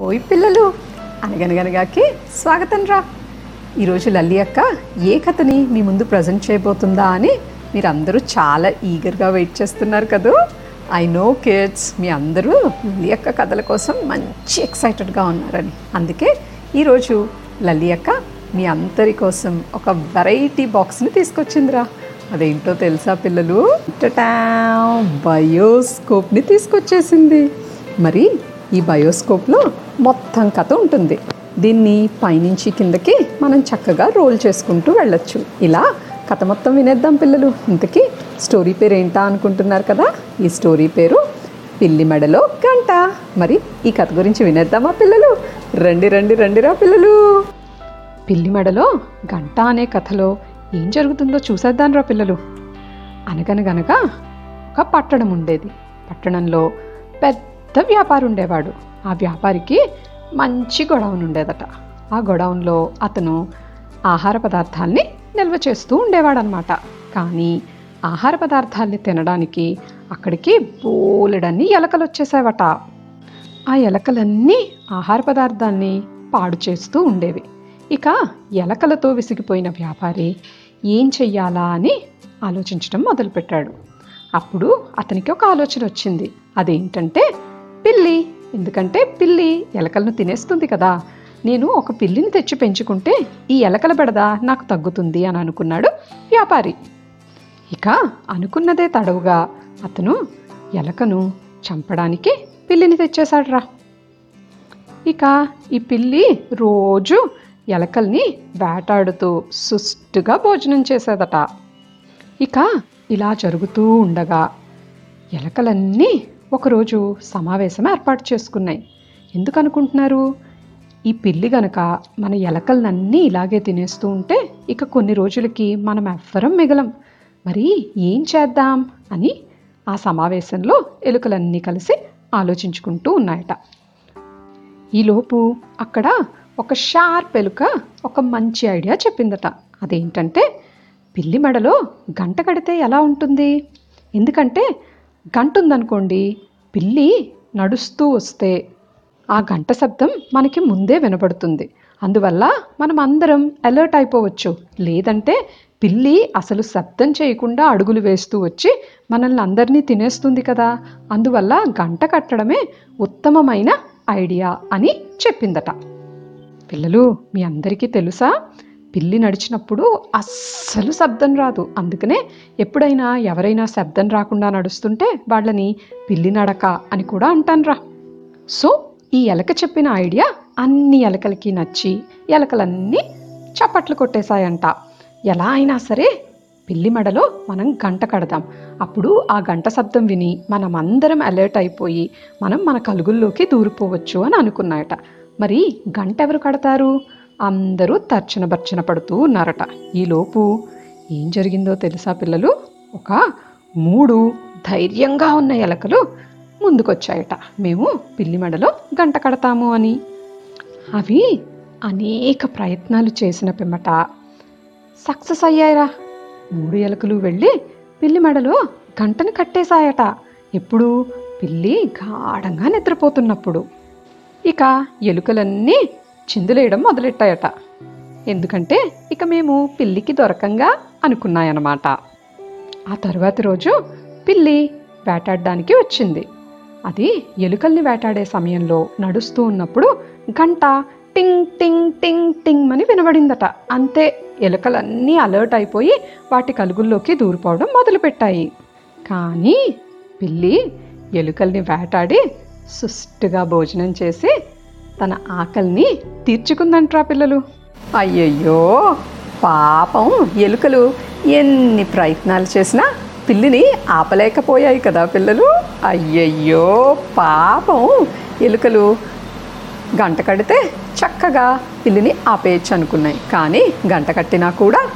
ఓయ్ పిల్లలు అనగనగనగాకి స్వాగతం రా. ఈరోజు లల్లి అక్క ఏ కథని మీ ముందు ప్రజెంట్ చేయబోతుందా అని మీరు అందరూ చాలా ఈగర్గా వెయిట్ చేస్తున్నారు కదూ. ఐ నో కిడ్స్ మీ అందరూ లల్లి అక్క కథల కోసం మంచి ఎక్సైటెడ్గా ఉన్నారని. అందుకే ఈరోజు లల్లి అక్క మీ అందరి కోసం ఒక వెరైటీ బాక్స్ని తీసుకొచ్చిందిరా. అదేంటో తెలుసా పిల్లలు? బయోస్కోప్ని తీసుకొచ్చేసింది. మరి ఈ బయోస్కోప్లో మొత్తం కథ ఉంటుంది. దీన్ని పైనుంచి కిందకి మనం చక్కగా రోల్ చేసుకుంటూ వెళ్ళొచ్చు. ఇలా కథ మొత్తం వినేద్దాం పిల్లలు. ఇంతకీ స్టోరీ పేరు ఏంటా అనుకుంటున్నారు కదా? ఈ స్టోరీ పేరు పిల్లి మెడలో గంట. మరి ఈ కథ గురించి వినేద్దామా పిల్లలు? రండి రండి రండిరా పిల్లలు. పిల్లి మెడలో గంట అనే కథలో ఏం జరుగుతుందో చూసేద్దాంరా పిల్లలు. అనగనగనగా ఒక పట్టణం ఉండేది. పట్టణంలో పెద్ద వ్యాపారం ఉండేవాడు ఆ వ్యాపారికి మంచి గొడవన్ ఉండేదట. ఆ గొడవన్లో అతను ఆహార పదార్థాల్ని నిల్వ చేస్తూ ఉండేవాడనమాట కానీ ఆహార పదార్థాల్ని తినడానికి అక్కడికి బోలెడన్ని ఎలకలు వచ్చేసావట. ఆ ఎలకలన్నీ ఆహార పదార్థాన్ని పాడు చేస్తూ ఉండేవి. ఇక ఎలకలతో విసిగిపోయిన వ్యాపారి ఏం చెయ్యాలా అని ఆలోచించడం మొదలుపెట్టాడు. అప్పుడు అతనికి ఒక ఆలోచన వచ్చింది. అదేంటంటే ఎందుకంటే పిల్లి ఎలకలను తినేస్తుంది కదా. నేను ఒక పిల్లిని తెచ్చి పెంచుకుంటే ఈ ఎలకల బెడద నాకు తగ్గుతుంది అని అనుకున్నాడు వ్యాపారి. ఇక అనుకున్నదే తడవుగా అతను ఎలకను చంపడానికి పిల్లిని తెచ్చేశాడ్రా. ఇక ఈ పిల్లి రోజు ఎలకల్ని వేటాడుతూ సుష్టుగా భోజనం చేసేదట. ఇక ఇలా జరుగుతూ ఉండగా ఎలకలన్నీ ఒకరోజు సమావేశం ఏర్పాటు చేసుకున్నాయి. ఎందుకు అనుకుంటున్నారు ఈ పిల్లి గనక మన ఎలకలన్నీ ఇలాగే తినేస్తూ ఉంటే ఇక కొన్ని రోజులకి మనం ఎవ్వరం మిగలం. మరి ఏం చేద్దాం? అని ఆ సమావేశంలో ఎలుకలన్నీ కలిసి ఆలోచించుకుంటూ ఉన్నాయట. ఈలోపు అక్కడ ఒక షార్ప్ ఎలుక ఒక మంచి ఐడియా చెప్పిందట. అదేంటంటే పిల్లి మెడలో గంట కడితే ఎలా ఉంటుంది? ఎందుకంటే గంట ఉందనుకోండి పిల్లి నడుస్తూ వస్తే ఆ గంట శబ్దం మనకి ముందే వినపడుతుంది అందువల్ల మనం అందరం అలర్ట్ అయిపోవచ్చు. లేదంటే పిల్లి అసలు శబ్దం చేయకుండా అడుగులు వేస్తూ వచ్చి మనల్ని అందరినీ తినేస్తుంది కదా. అందువల్ల గంట కట్టడమే ఉత్తమమైన ఐడియా అని చెప్పిందట. పిల్లలు మీ అందరికీ తెలుసా? పిల్లి నడిచినప్పుడు అస్సలు శబ్దం రాదు. అందుకనే ఎప్పుడైనా ఎవరైనా శబ్దం రాకుండా నడుస్తుంటే వాళ్ళని పిల్లి నడక అని కూడా అంటాన్రా. సో ఈ ఎలక చెప్పిన ఐడియా అన్ని ఎలకలకి నచ్చి ఎలకలన్నీ చప్పట్లు కొట్టేశాయంట. ఎలా అయినా సరే పిల్లి మెడలో మనం గంట కడదాం. అప్పుడు ఆ గంట శబ్దం విని మనమందరం అలర్ట్ అయిపోయి మనం మన కలుగుల్లోకి దూరిపోవచ్చు అని అనుకున్నాయట. మరి గంట ఎవరు కడతారు? అందరూ తర్చన భర్చన పడుతూ ఉన్నారట. ఈలోపు ఏం జరిగిందో తెలుసా పిల్లలు? ఒక మూడు ధైర్యంగా ఉన్న ఎలకలు ముందుకొచ్చాయట. మేము పిల్లి మెడలో గంట కడతాము అని. అవి అనేక ప్రయత్నాలు చేసిన పిమ్మట సక్సెస్ అయ్యాయిరా. మూడు ఎలుకలు వెళ్ళి పిల్లి మెడలో గంటను కట్టేశాయట. ఎప్పుడు? పిల్లి గాఢంగా నిద్రపోతున్నప్పుడు. ఇక ఎలుకలన్నీ చిందులేయడం మొదలెట్టాయట. ఎందుకంటే ఇక మేము పిల్లికి దొరకంగా అనుకున్నాయన్నమాట. ఆ తరువాతి రోజు పిల్లి వేటాడడానికి వచ్చింది. అది ఎలుకల్ని వేటాడే సమయంలో నడుస్తూ ఉన్నప్పుడు గంట టింగ్ టింగ్ టింగ్ టింగ్ అని వినబడిందట. అంతే ఎలుకలన్నీ అలర్ట్ అయిపోయి వాటి కలుగుల్లోకి దూరిపోవడం మొదలుపెట్టాయి. కానీ పిల్లి ఎలుకల్ని వేటాడి సుష్టుగా భోజనం చేసి తన ఆకలిని తీర్చుకుందంట్రా పిల్లలు. అయ్యయ్యో పాపం ఎలుకలు ఎన్ని ప్రయత్నాలు చేసినా పిల్లిని ఆపలేకపోయాయి కదా పిల్లలు. అయ్యయ్యో పాపం ఎలుకలు. గంట కడితే చక్కగా పిల్లిని ఆపేయచ్చు అనుకున్నాయి కానీ గంట కట్టినా కూడా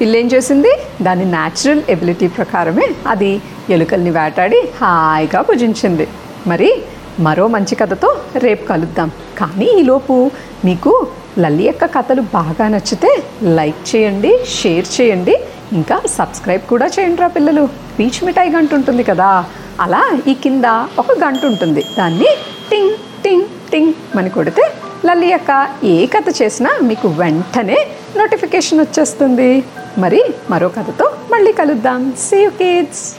పిల్లి ఏం చేసింది? దాని న్యాచురల్ ఎబిలిటీ ప్రకారమే అది ఎలుకల్ని వేటాడి హాయిగా భుజించింది. మరి మరో మంచి కథతో రేపు కలుద్దాం. కానీ ఈలోపు మీకు లల్లి యొక్క కథలు బాగా నచ్చితే లైక్ చేయండి షేర్ చేయండి. ఇంకా సబ్స్క్రైబ్ కూడా చేయండి రా పిల్లలు. పీచ్ మిఠాయి గంట ఉంటుంది కదా. అలా ఈ కింద ఒక గంట ఉంటుంది. దాన్ని టింగ్ టింగ్ టింగ్ అని కొడితే లల్లి యొక్క ఏ కథ చేసినా మీకు వెంటనే నోటిఫికేషన్ వచ్చేస్తుంది. మరి మరో కథతో మళ్ళీ కలుద్దాం. See you kids